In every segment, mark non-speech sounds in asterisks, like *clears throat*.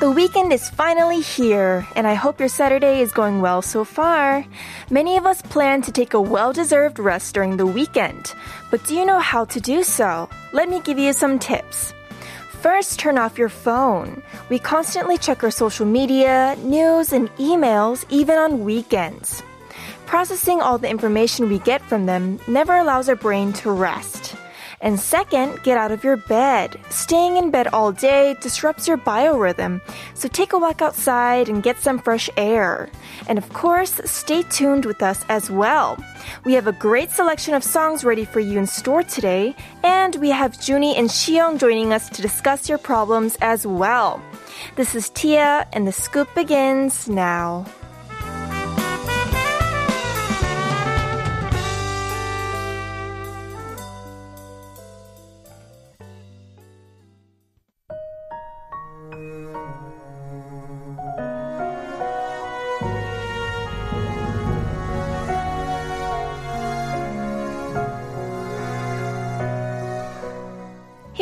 The weekend is finally here, and I hope your Saturday is going well so far. Many of us plan to take a well deserved rest during the weekend, but do you know how to do so? Let me give you some tips. First, turn off your phone. We constantly check our social media, news, and emails even on weekends. Processing all the information we get from them never allows our brain to rest. And second, get out of your bed. Staying in bed all day disrupts your biorhythm, so take a walk outside and get some fresh air. And of course, stay tuned with us as well. We have a great selection of songs ready for you in store today, and we have Juney and Siyoung joining us to discuss your problems as well. This is Tia, and the scoop begins now.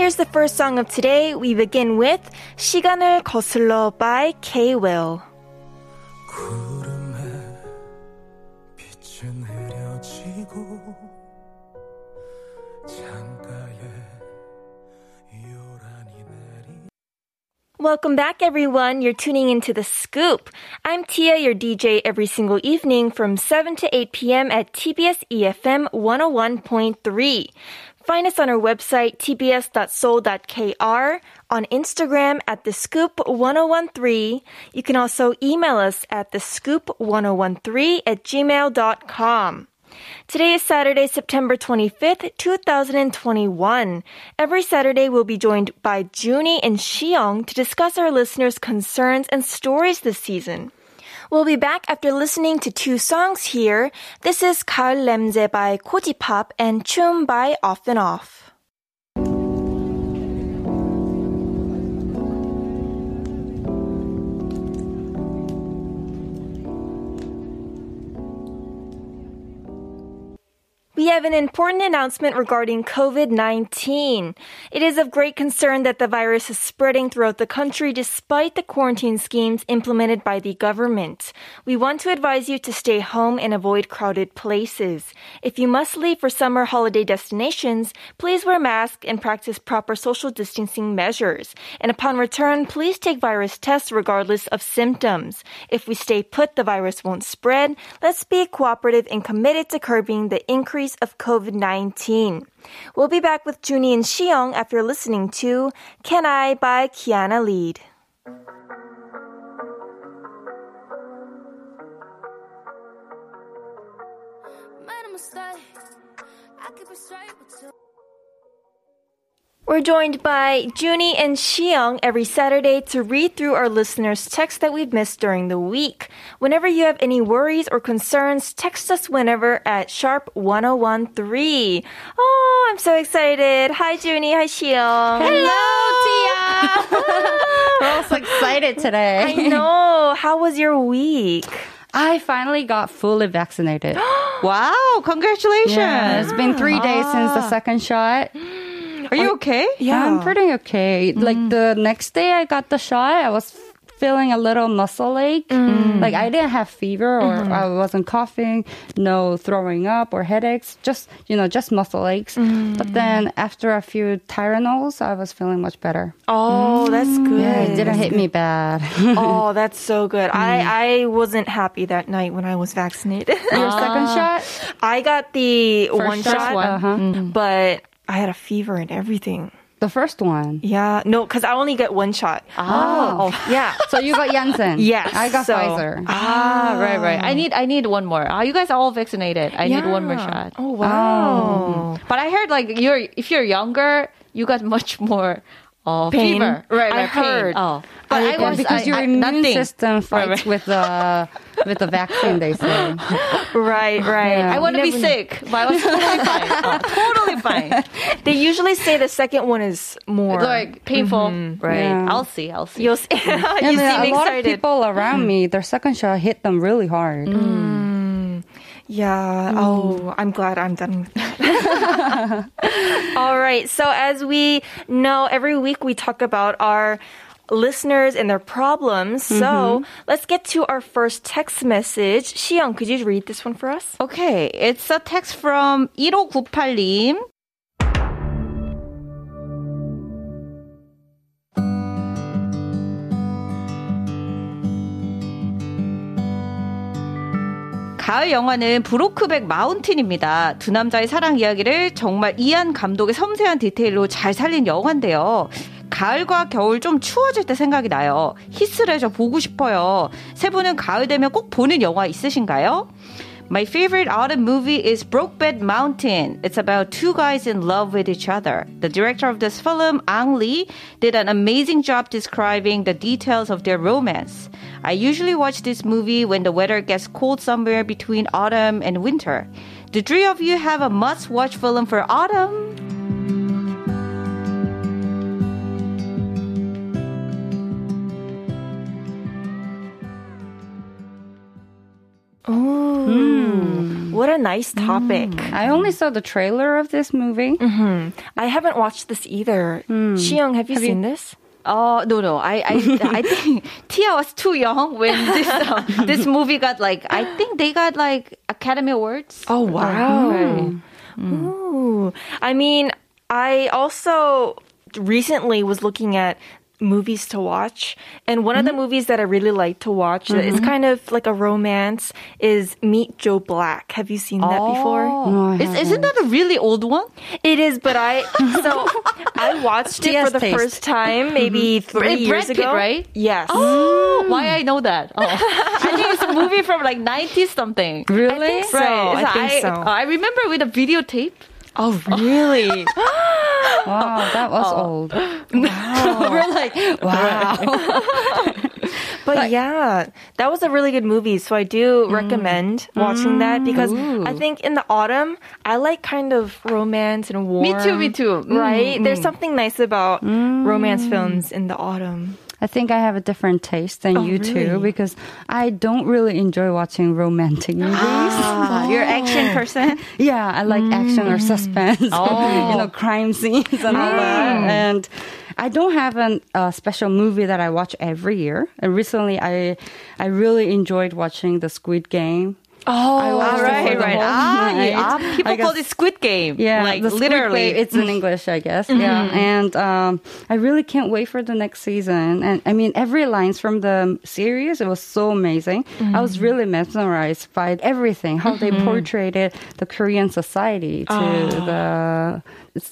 Here's the first song of today. We begin with 시간을 거슬러 by K-Will. 구름 Welcome back, everyone. You're tuning into The Scoop. I'm Tia, your DJ every single evening from 7 to 8 p.m. at TBS EFM 101.3. Find us on our website, tbs.seoul.kr, on Instagram at The Scoop 1013. You can also email us at The Scoop 1013 at gmail.com. Today is Saturday, September 25th, 2021. Every Saturday, we'll be joined by Juney and Siyoung to discuss our listeners' concerns and stories this season. We'll be back after listening to two songs here. This is 가을 냄새 by Koji Pop and Chum by Off and Off. We have an important announcement regarding COVID 19. It is of great concern that the virus is spreading throughout the country despite the quarantine schemes implemented by the government. We want to advise you to stay home and avoid crowded places. If you must leave for summer holiday destinations, please wear masks and practice proper social distancing measures. And upon return, please take virus tests regardless of symptoms. If we stay put, the virus won't spread. Let's be cooperative and committed to curbing the increase of COVID 19. We'll be back with Juney and Siyoung after listening to Can I by Kiana Ledé. We're joined by Juney and Siyoung every Saturday to read through our listeners' texts that we've missed during the week. Whenever you have any worries or concerns, text us whenever at sharp 1013. Oh, I'm so excited. Hi, Juney. Hi, Siyoung. Hello, Tia. *laughs* We're all so excited today. I know. How was your week? I finally got fully vaccinated. *gasps* Wow, congratulations. Yeah, it's been three days since the ah. second shot. Are you okay? Yeah, I'm pretty okay. Mm. Like the next day I got the shot, I was feeling a little muscle ache. Mm. Like I didn't have fever or mm-hmm. I wasn't coughing, no throwing up or headaches, just, you know, just muscle aches. Mm. But then after a few Tylenols, I was feeling much better. Oh, that's good. Yeah, it didn't hit me bad. *laughs* Oh, that's so good. I, I wasn't happy that night when I was vaccinated. Your second *laughs* shot? I got the one shot? shot, Uh-huh. but I had a fever and everything. The first one. Yeah, no, because I only get one shot. Oh. Yeah. So you got Janssen. *laughs* Yes, I got so- Pfizer. Ah, right, right. I need, I need one more. Ah, you guys are all vaccinated. I need one more shot. Oh wow. But I heard like you're, if you're younger, you got much more Oh, Pain. fever. Right, I right. pain. heard. Oh. But I, Yeah, was because I, your I, immune nothing. system fights Right, right. with the with the vaccine. They say. *laughs* Right, right. I want to be know. sick, but I was totally *laughs* fine. Oh, totally fine. They usually say the second one is more. Like painful. Mm-hmm. Mm-hmm. Right. Yeah. I'll see. I'll see. You'll see, *laughs* you And uh, seem then a lot of people around mm-hmm. me, their second shot hit them really hard. Mm. Yeah. Oh, I'm glad I'm done with that. *laughs* All right. So as we know, every week we talk about our listeners and their problems. So mm-hmm. let's get to our first text message. Siyoung, could you read this one for us? Okay, it's a text from 1598님. 가을 영화는 브로크백 마운틴입니다. 두 남자의 사랑 이야기를 정말 이한 감독의 섬세한 디테일로 잘 살린 영화인데요. 가을과 겨울 좀 추워질 때 생각이 나요. 히스레저 보고 싶어요. 세 분은 가을 되면 꼭 보는 영화 있으신가요? My favorite autumn movie is Brokeback Mountain. It's about two guys in love with each other. The director of this film, Ang Lee, did an amazing job describing the details of their romance. I usually watch this movie when the weather gets cold somewhere between autumn and winter. Do three of you have a must-watch film for autumn? What a nice topic. Mm. I only saw the trailer of this movie. Mm-hmm. I haven't watched this either. Mm. Siyoung, have you seen this? Oh no no I I *laughs* I think Tia was too young when this uh, this movie got like I think they got like Academy Awards. Oh wow. Mm-hmm. Ooh. I mean, I also recently was looking at movies to watch and one of the mm-hmm. movies that I really like to watch that is mm-hmm. kind of like a romance is Meet Joe Black. Have you seen that before? Oh. No, I Is, isn't that a really old one? It is, but I *laughs* so I watched it for the taste. first time mm-hmm. maybe three Brad years Pitt, ago. right? Yes. Oh, mm. why I know that? Oh. *laughs* I think it's a movie from like 90s something. Really? I think so. I think so. I remember with a videotape. Oh, really? *laughs* Wow, that was oh. old. *laughs* Wow. We're like, wow. *laughs* But yeah, that was a really good movie. So I do mm. recommend watching that because I think in the autumn, I like kind of romance and warm. Me too, me too. Mm, Right? There's mm. something nice about mm. romance films in the autumn. I think I have a different taste than you two because I don't really enjoy watching romantic movies. Ah, *laughs* You're an action person? Yeah, I like action or suspense, *laughs* you know, crime scenes and all that. And I don't have a uh, special movie that I watch every year. And recently, I I really enjoyed watching The Squid Game. Oh, I watched it right, for the right. Ah, yeah. Ah, people I call guess- it Squid Game. Yeah, like literally. It's in English, I guess. Yeah, and um, I really can't wait for the next season. And I mean, every lines from the series, it was so amazing. I was really mesmerized by everything, how they portrayed it, the Korean society to the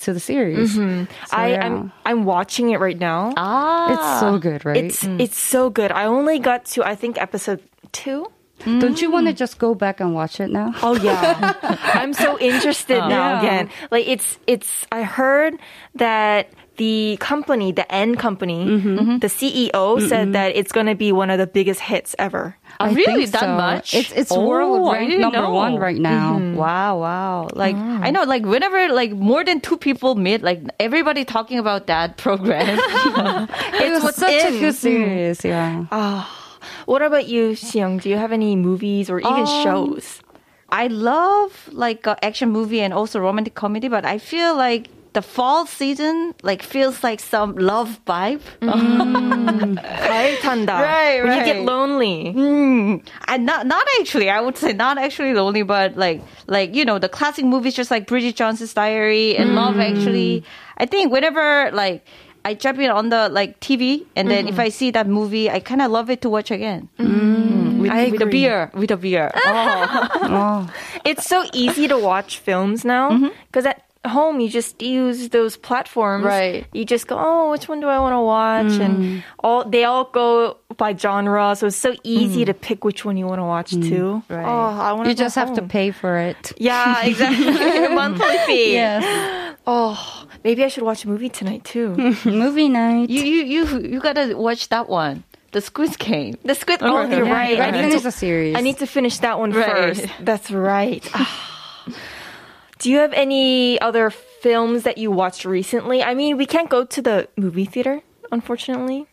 to the series. So, I, yeah. I'm I'm watching it right now. ah. It's so good, right? It's it's so good. I only got to I think episode two. Don't you want to mm. just go back and watch it now? Oh yeah, *laughs* I'm so interested oh. now Yeah. again. Like it's it's. I heard that the company, the N company, mm-hmm. Mm-hmm. the CEO said that it's going to be one of the biggest hits ever. I oh, really that so. much? It's it's Oh, world I ranked number know. one right now. Mm-hmm. Wow, wow. Like I know like whenever like more than two people meet, like everybody talking about that program. *laughs* It was what's such a in. good mm. series. Yeah. Ah. What about you, Siyoung? Do you have any movies or even um, shows? I love like uh, action movie and also romantic comedy, but I feel like the fall season like feels like some love vibe. Mm. *laughs* right, right. When you get lonely. Mm. And not not actually, I would say not actually lonely, but like like you know the classic movies, just like Bridget Jones's Diary and mm. Love Actually. I think whenever like I jump in on the like TV and then if mm-hmm. I see that movie, I kind of love it to watch again. Mm. mm. With, I with a beer, with a beer. *laughs* Oh. *laughs* oh. It's so easy to watch films now mm-hmm. because at home you just use those platforms. Right. You just go, oh, which one do I want to watch? And mm. all they all go by genre, so it's so easy mm. to pick which one you want to watch too. Right. Oh, I want You just have to pay for it. Yeah, exactly. *laughs* Monthly fee. Yes. Oh, Maybe I should watch a movie tonight too. *laughs* Movie night. You you you you gotta watch that one. The Squid Game. the Squid. Oh, you're Yeah, right. you I need to the series. I need to finish that one Right. first. That's right. *laughs* Do you have any other films that you watched recently? I mean, we can't go to the movie theater, unfortunately.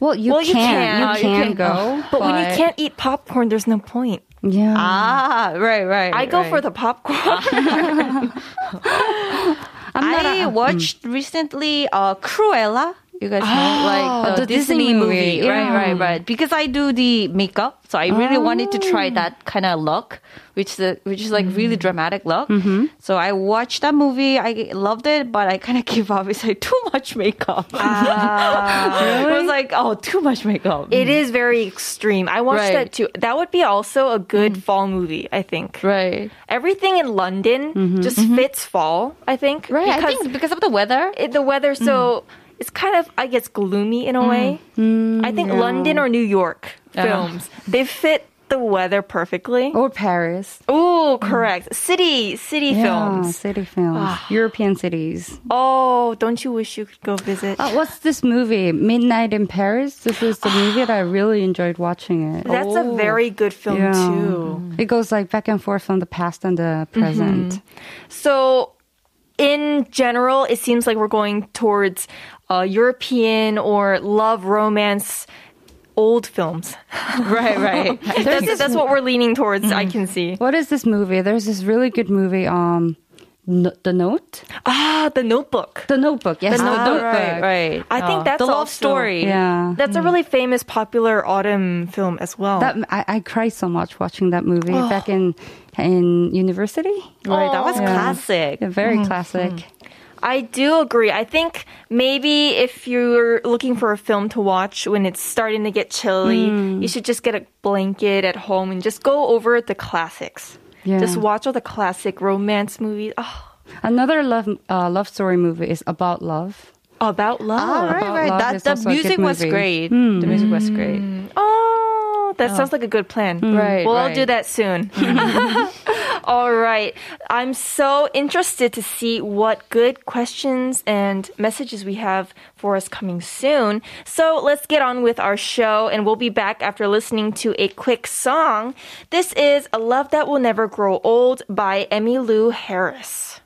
Well, you Well, you can. can. You you can can. go. But, when you can't eat popcorn, there's no point. Yeah. Ah, right, right. I go right. for the popcorn. *laughs* I'm not I a- watched recently uh Cruella. You guys know, like oh, the, the Disney Disney, movie. movie, right, Yeah. right, right. Because I do the makeup, so I really oh. wanted to try that kind of look, which is which is like mm-hmm. really dramatic look. Mm-hmm. So I watched that movie. I loved it, but I kind of gave up. It's like too much makeup. Ah. *laughs* It was like oh, too much makeup. it is very extreme. I watched Right. that too. That would be also a good mm. fall movie, I think. right, Everything in London mm-hmm. just fits fall, I think. right. I Because think because of the weather. it, the weather so mm. It's kind of I guess gloomy in a mm. way. Mm. I think London or New York films they fit the weather perfectly. Or Paris. Oh, correct. City city Yeah, films. city films. Ah. European cities. Oh, don't you wish you could go visit? Uh, what's this movie? Midnight in Paris. This is the movie that I really enjoyed watching it. That's a very oh. good film Yeah. too. It goes like back and forth from the past and the present. Mm-hmm. So, in general, it seems like we're going towards uh, European or love romance old films. *laughs* right, right. *laughs* That's, that's what we're leaning towards. I can see. What is this movie? There's this really good movie. Um, no, the Note. Ah, The Notebook. The Notebook. Yes, The the Notebook. Notebook. right, right. I think Oh, that's the love also- story. Yeah. That's a really famous, popular autumn film as well. That I, I cried so much watching that movie back in in university. Right, that was Yeah. classic. Yeah, very classic. I do agree. I think maybe if you're looking for a film to watch when it's starting to get chilly, you should just get a blanket at home and just go over the classics. Yeah. Just watch all the classic romance movies. Oh, Another love uh, love story movie is about love. about love. Ah, right, About right. Love That is the also a good music was movie. great. The music was great. Oh, that oh. sounds like a good plan. Hmm. Right, Well, I'll right. do that soon. *laughs* Hmm. *laughs* All right. I'm so interested to see what good questions and messages we have for us coming soon. So let's get on with our show, and we'll be back after listening to a quick song. This is A Love That Will Never Grow Old by Emmylou Harris.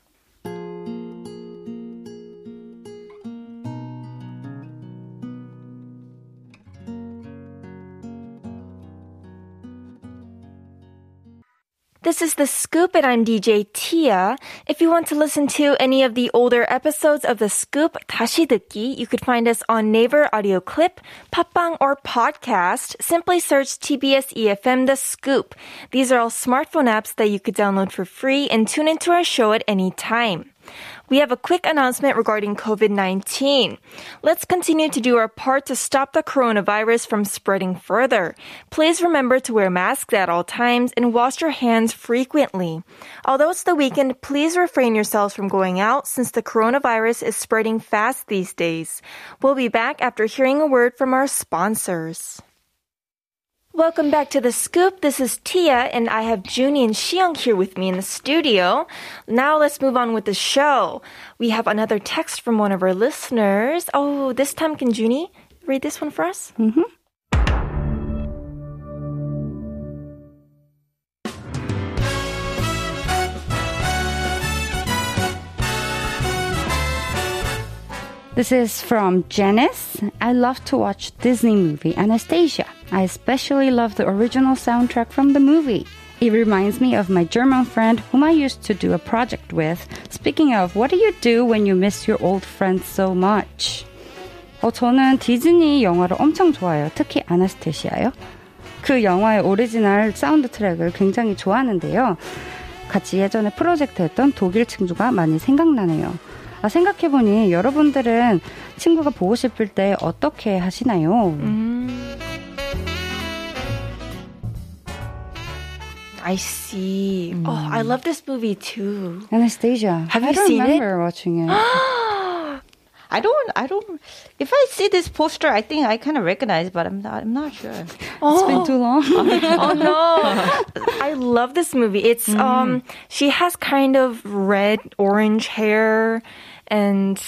This is The Scoop, and I'm DJ Tia. If you want to listen to any of the older episodes of The Scoop, 다시 듣기, you could find us on Naver Audio Clip, 팟빵, or podcast. Simply search TBS EFM The Scoop. These are all smartphone apps that you could download for free and tune into our show at any time. We have a quick announcement regarding COVID 19. Let's continue to do our part to stop the coronavirus from spreading further. Please remember to wear masks at all times and wash your hands frequently. Although it's the weekend, please refrain yourselves from going out since the coronavirus is spreading fast these days. We'll be back after hearing a word from our sponsors. Welcome back to The Scoop. This is Tia, and I have Juney and Siyoung here with me in the studio. Now let's move on with the show. We have another text from one of our listeners. Oh, this time can Juney read this one for us? Mm-hmm. This is from Janice. I love to watch Disney movie Anastasia. I especially love the original soundtrack from the movie. It reminds me of my German friend whom I used to do a project with. Speaking of, what do you do when you miss your old friends so much? 어, 저는 디즈니 영화를 엄청 좋아해요. 특히 아나스테시아요. 그 영화의 오리지널 사운드 트랙을 굉장히 좋아하는데요. 같이 예전에 프로젝트 했던 독일 친구가 많이 생각나네요. 아, 생각해보니 여러분들은 친구가 보고 싶을 때 어떻게 하시나요? I see. Oh, I love this movie too. Anastasia. Have I you don't seen it? remember watching it. *gasps* I don't, I don't. If I see this poster, I think I kind of recognize, but I'm not. I'm not sure. It's been too long. oh *laughs* no. I love this movie. It's um she has kind of red orange hair and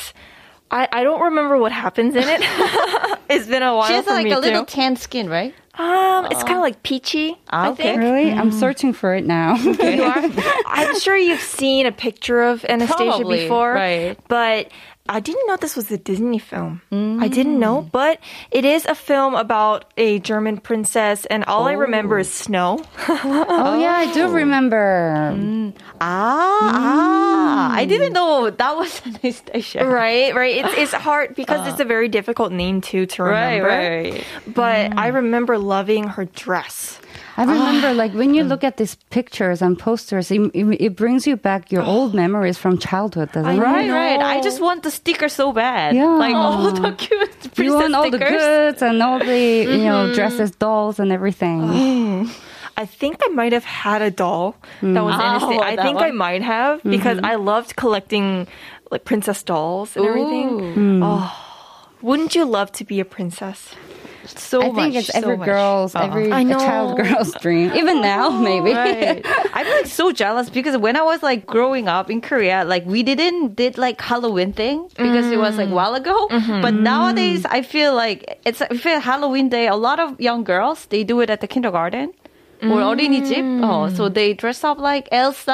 I, I don't remember what happens in it. *laughs* it's been a while She has for like me a little too. tan skin, right? Um, it's kind of like peachy. Ah, I okay. think. really? I'm searching for it now. *laughs* You are? *laughs* I'm sure you've seen a picture of Anastasia Probably, before, right. But I didn't know this was a Disney film. I didn't know, but it is a film about a German princess, and all I remember is snow. *laughs* oh yeah, I do remember. Ah, ah. I didn't know that was Anastasia. *laughs* Right, right. It's it's *laughs* hard because it's a very difficult name too to Right, remember. right. But I remember loving her dress. I ah. remember, like, when you mm. look at these pictures and posters, it, it, it brings you back your *gasps* old memories from childhood, doesn't it? Right, right. I just want the sticker so bad. Yeah. Like all the oh. *laughs* cute princess You want all the stickers. goods and all the, you know, mm-hmm. dresses, dolls, and everything. Oh. I think I might have had a doll that was mm. Ah, oh, Anastasia. I that think I might have mm-hmm. because I loved collecting like princess dolls and everything. Mm. Oh, wouldn't you love to be a princess? So I think much, it's so every much. girl's, Uh-uh. every I know. child girl's *laughs* dream. Even now, maybe. Right. *laughs* I'm like so jealous because when I was like growing up in Korea, like we didn't did like Halloween thing because it was like a while ago. Mm-hmm. But mm. nowadays, I feel like it's I feel Halloween day. A lot of young girls they do it at the kindergarten. Or 어린이집. Oh, so they dress up like Elsa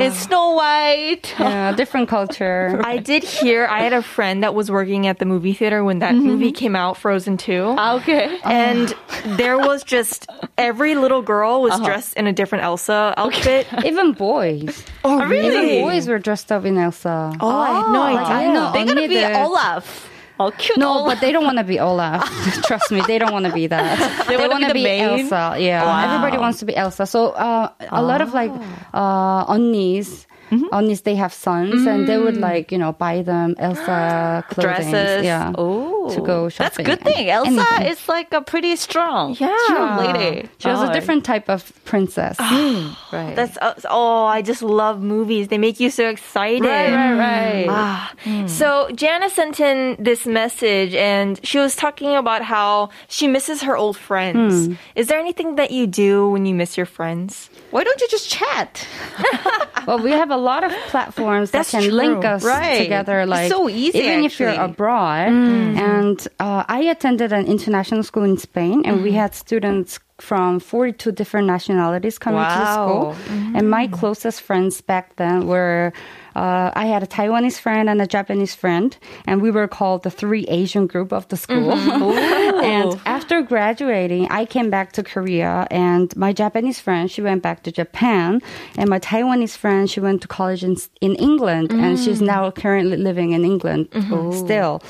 and Snow White. *laughs* Yeah, different culture. I *laughs* did hear I had a friend that was working at the movie theater when that movie came out, Frozen 2. Ah, okay. and there was just every little girl was dressed in a different Elsa outfit. Even boys. Oh, Even boys were dressed up in Elsa. Oh, I had no idea. I know. They're gonna be 언니들- Olaf. Oh, cute No, Olaf. but they don't want to be Olaf. *laughs* Trust me, they don't want to be that. They wanna wanna be the? Elsa. Yeah, everybody wants to be Elsa. So uh, a lot of like uh, 언니's. Onnies, they have sons, and they would like you know buy them Elsa clothing. *gasps* Dresses. yeah, Oh, to go shopping. That's a good thing. Elsa is like a pretty strong, Yeah. strong lady. She was Oh. a different type of princess. *gasps* Hmm. Right. That's uh, oh, I just love movies. They make you so excited. right, right, hmm. right. Ah. Hmm. So Jana sent in this message and she was talking about how she misses her old friends. Is there anything that you do when you miss your friends? Why don't you just chat? *laughs* Well, we have a lot of platforms that That's can link us Right. together. It's Like so easy, even if you're actually. abroad. And uh, I attended an international school in Spain, and we mm-hmm. had students from 42 different nationalities coming to the Wow. school. And my mm-hmm. closest friends back then were. Uh, I had a Taiwanese friend and a Japanese friend, and we were called the three Asian group of the school. Mm-hmm. *laughs* and after graduating, I came back to Korea, and my Japanese friend she went back to Japan, and my Taiwanese friend she went to college in in England, and she's mm. now currently living in England still.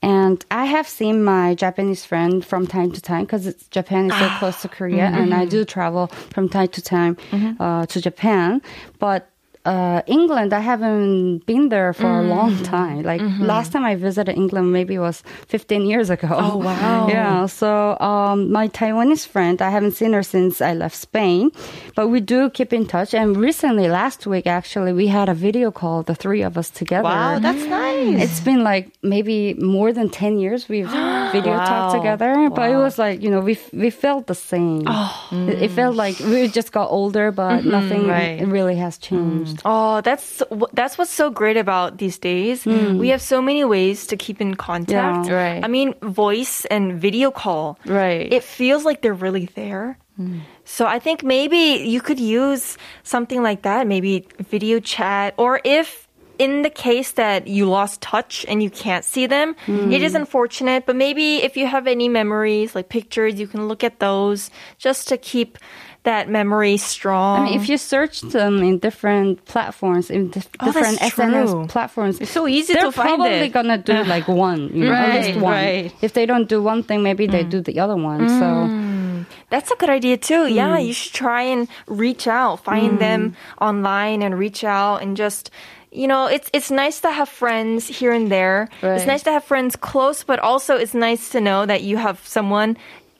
And I have seen my Japanese friend from time to time because Japan is so ah. close to Korea, and I mm-hmm. do travel from time to time mm-hmm. uh, to Japan. But uh, England, I haven't been there for a long time. Like last time I visited England, maybe it was 15 years ago. Oh *laughs* wow. Yeah. So um, my Taiwanese friend, I haven't seen her since I left Spain, but we do keep in touch. And recently, last week actually, we had a video call, the three of us together. Wow, that's nice. It's been like maybe more than 10 years we've *gasps* *gasps* video talk together, but it was like, you know, we we felt the same. Oh. It, it felt like we just got older, but mm-hmm. nothing right. really has mm. changed. Oh, that's that's what's so great about these days. Mm. We have so many ways to keep in contact. Yeah. Right. I mean, voice and video call. Right. It feels like they're really there. Mm. So I think maybe you could use something like that, maybe video chat, or if in the case that you lost touch and you can't see them, it is unfortunate, but maybe if you have any memories, like pictures, you can look at those just to keep that memory strong. I mean, if you search them in different platforms, in dif- Oh, different true. SNS platforms, It's so easy to find they're to find probably gonna do *sighs* like one, you know, at Right, least one. right. If they don't do one thing, maybe they mm. do the other one. So mm. That's a good idea too. Yeah, Hmm. you should try and reach out, find mm. them online and reach out and just you know, it's it's nice to have friends here and there. It's nice to have friends close, but also it's nice to know that you have someone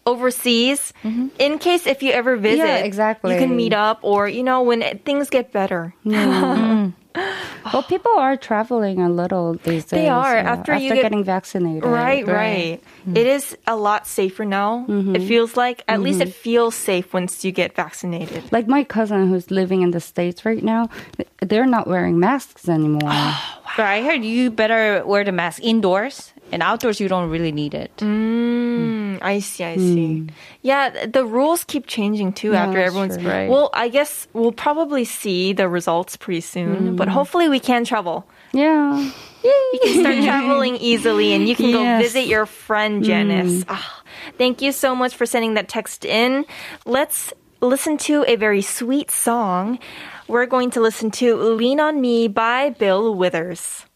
overseas mm-hmm. in case if you ever visit. Yeah, exactly. You can meet up or, you know, when it- things get better. Mm-hmm. *laughs* Mm-hmm. Well, people are traveling a little these days. They are, yeah, after you get- getting vaccinated. Right, right. Mm-hmm. It is a lot safer now. It mm-hmm. feels like, at least it mm-hmm. feels safe once you get vaccinated. Like my cousin who's living in the States right now, they're not wearing masks anymore. *gasps* But I heard you better wear the mask indoors and outdoors you don't really need it. Mm, I see, I see. Mm. Yeah, the rules keep changing too Yeah, after that's everyone's. true. Right. Well, I guess we'll probably see the results pretty soon, but hopefully we can travel. yeah. You can start *laughs* traveling easily and you can go visit your friend Janice. Ah, thank you so much for sending that text in. Let's listen to a very sweet song. We're going to listen to Lean on Me by Bill Withers.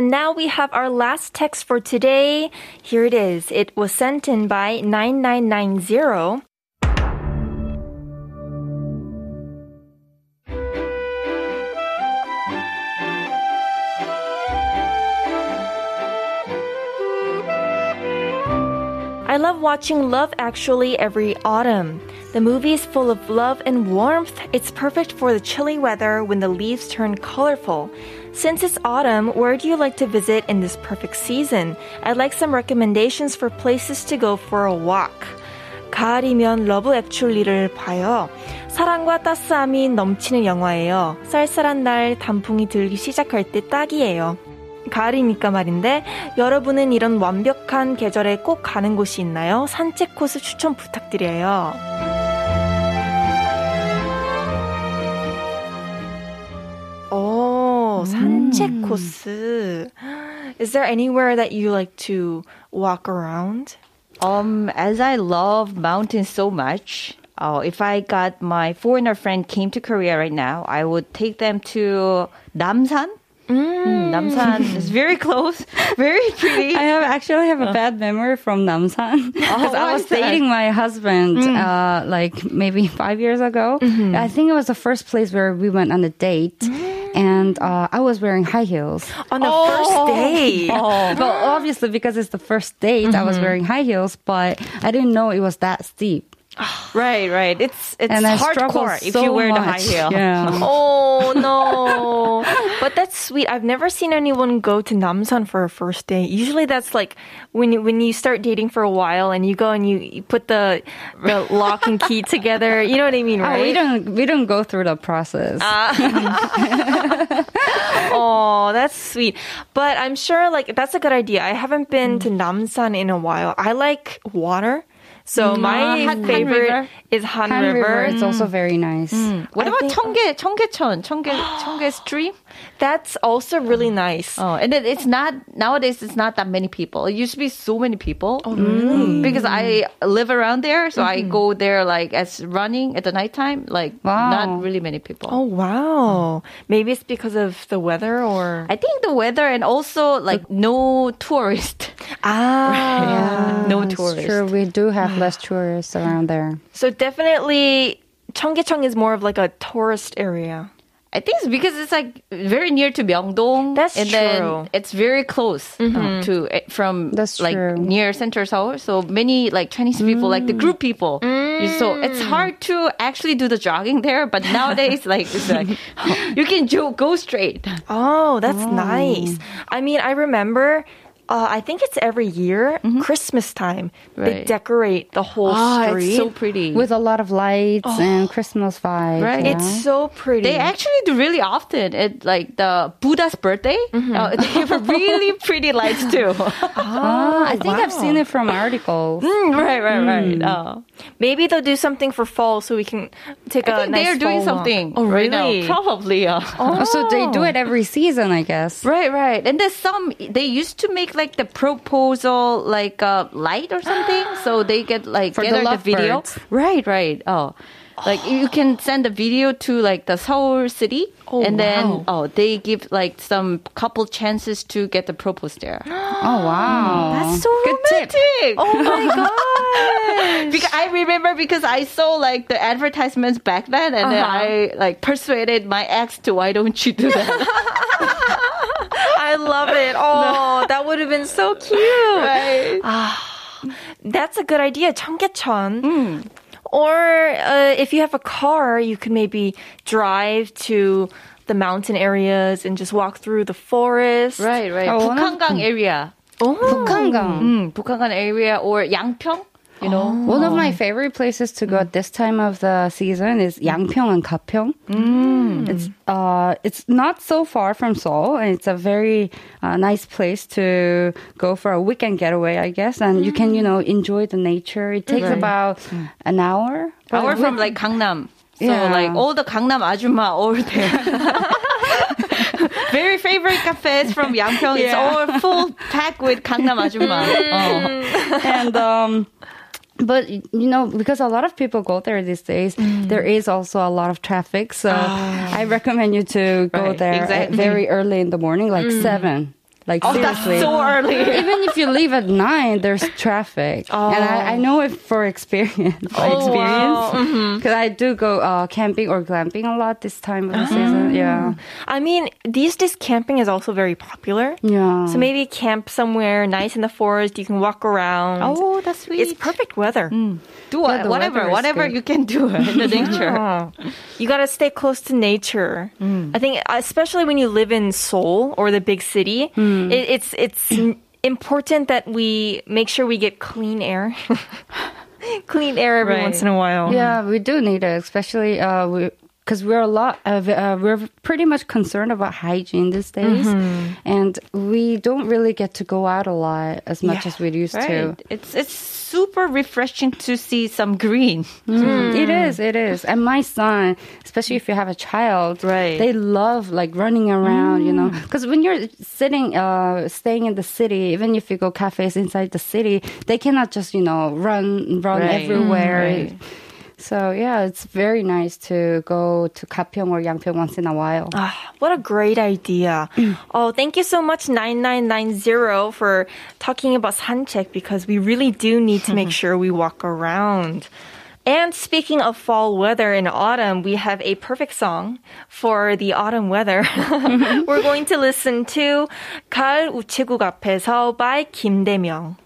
And now we have our last text for today. Here it is. It was sent in by 9990. I love watching Love Actually every autumn. The movie is full of love and warmth. It's perfect for the chilly weather when the leaves turn colorful. Since it's autumn, where do you like to visit in this perfect season? I'd like some recommendations for places to go for a walk. 가을이면 러브 액츄얼리를 봐요. 사랑과 따스함이 넘치는 영화예요. 쌀쌀한 날 단풍이 들기 시작할 때 딱이에요. 가을이니까 말인데 여러분은 이런 완벽한 계절에 꼭 가는 곳이 있나요? 산책 코스 추천 부탁드려요. 오, 산책 코스. Is there anywhere that you like to walk around? Um, as I love mountains so much, uh, if I got my foreigner friend came to Korea right now, I would take them to Namsan. Mm. Namsan is very *laughs* close, very pretty. I have actually have a bad memory from Namsan because *laughs* I why was is that? dating my husband uh, like maybe five years ago. I think it was the first place where we went on a date, and uh, I was wearing high heels. On the first date. *laughs* Well, obviously because it's the first date, I was wearing high heels, but I didn't know it was that steep. *sighs* right, right. It's it's and hardcore if so you wear the high heel. Yeah. *laughs* Oh no. but that's sweet. I've never seen anyone go to Namsan for a first date. Usually that's like when you when you start dating for a while and you go and you, you put the the lock and key together. You know what I mean, Oh, right? we don't we don't go through the process. Ah. *laughs* Oh, that's sweet. But I'm sure like that's a good idea. I haven't been to mm. Namsan in a while. I like water. So mm, my ah, Han, favorite Han is Han, Han River. River. It's also very nice. Mm. What I about Cheonggye Cheonggyecheon Cheonggye *gasps* Cheonggye Stream? That's also really mm. nice. Oh, and it, it's not nowadays. It's not that many people. It used to be so many people. Oh, really? Mm. Because I mm. live around there, so I mm-hmm. go there like as running at the nighttime. Like Wow. not really many people. Oh wow. Maybe it's because of the weather or I think the weather and also like no tourist. *laughs* Ah. no It's tourist. true. We do have less *sighs* tourists around there. So definitely Cheonggyecheon is more of like a tourist area. I think it's because it's like very near to Myeongdong. That's and true. then it's very close uh, to eh, from That's like true. near Center Seoul. So many like Chinese people, like the group people. So it's hard to actually do the jogging there. But *laughs* nowadays, like it's like *gasps* you can jo- go straight. Oh, that's nice. I mean, I remember uh, I think it's every year, Christmas time. They decorate the whole Ah, street. it's so pretty. With a lot of lights and Christmas vibes. Right. you it's so pretty. They actually do really often. It like the Buddha's birthday. Uh, they *laughs* have really pretty lights too. Ah, I think I've seen it from articles. right, right, right. Uh, Maybe they'll do something for fall so we can take I a think nice they're doing fall walk. something Oh, right really? now. Probably. Uh. Oh, so they do it every season, I guess. Right, right. And there's some they used to make like the proposal like uh, light or something, *gasps* so they get like For the gather the, video. lovebirds. Right, right. Oh. Like you can send a video to like the Seoul city, Oh, and then wow. oh they give like some couple chances to get the propose there. *gasps* Oh, wow. That's so Good tip. romantic. Oh my god! *laughs* because *laughs* I remember because I saw like the advertisements back then, and then I like persuaded my ex to why don't you do that? *laughs* I love it. Oh, *laughs* that would have been so cute. right. That's a good idea. 청계천. Or uh, if you have a car, you could maybe drive to the mountain areas and just walk through the forest. Right, right. Oh, 북한강 area. Oh. 북한강. Mm, 북한강 area or 양평, You know. One of my favorite places to go at this time of the season is Yangpyeong and Gapyeong. It's uh, it's not so far from Seoul, and it's a very uh, nice place to go for a weekend getaway, I guess. And you can, you know, enjoy the nature. It takes about an hour. but We're from like Gangnam. So Yeah. like all the Gangnam ajumma over there. *laughs* Very favorite cafes from Yangpyeong. It's all full packed with Gangnam ajumma. *laughs* Oh. and um but you know because a lot of people go there these days mm. there is also a lot of traffic. So ah. i recommend you to go Right, there exactly. very early in the morning like mm. 7 like Oh, that's seriously so early. even if you leave at nine, there's traffic, and I, I oh. know it for experience. *laughs* Oh, By experience, mm-hmm. because I do go uh, camping or glamping a lot this time of the season. Ah. Yeah, I mean, these days camping is also very popular. yeah. So maybe camp somewhere nice in the forest. You can walk around. Oh, that's sweet. It's perfect weather. Mm. Do Yeah, the whatever, whatever good. you can do in the *laughs* nature. You gotta stay close to nature. I think, especially when you live in Seoul or the big city, it, it's it's *clears throat* important that we make sure we get clean air. *laughs* clean air every Right. once in a while. Yeah, we do need it, especially uh, we because we're a lot of uh, we're pretty much concerned about hygiene these days, and we don't really get to go out a lot as much Yeah, as we used to. It's it's super refreshing to see some green. Mm, It is, it is. And my son, especially if you have a child, Right. they love like running around, you know. Because when you're sitting, uh, staying in the city, even if you go cafes inside the city, they cannot just, you know, run, run Right. everywhere. right. So yeah, it's very nice to go to Gapyeong or Yangpyeong once in a while. Ah, what a great idea. *clears throat* oh, thank you so much, 9990, for talking about 산책 because we really do need to make sure *laughs* we walk around. And speaking of fall weather in autumn, we have a perfect song for the autumn weather. *laughs* *laughs* We're going to listen to 가을 우체국 앞에서 by 김대명.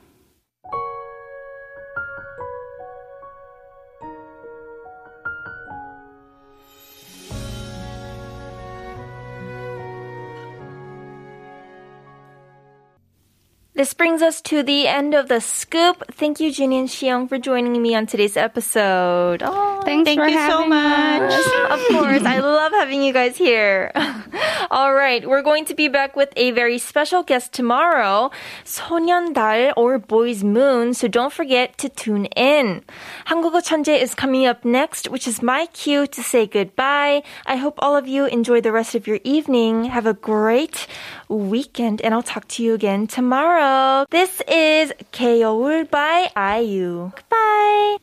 This brings us to the end of the scoop. Thank you, Juney and Siyoung, for joining me on today's episode. Oh, Thanks Thank for you so much. us. of course, I love having you guys here. *laughs* All right, we're going to be back with a very special guest tomorrow, 소년달 or Boy's Moon, so don't forget to tune in. 한국어 천재 is coming up next, which is my cue to say goodbye. I hope all of you enjoy the rest of your evening. Have a great weekend, and I'll talk to you again tomorrow. This is K.O.울 by IU. Goodbye.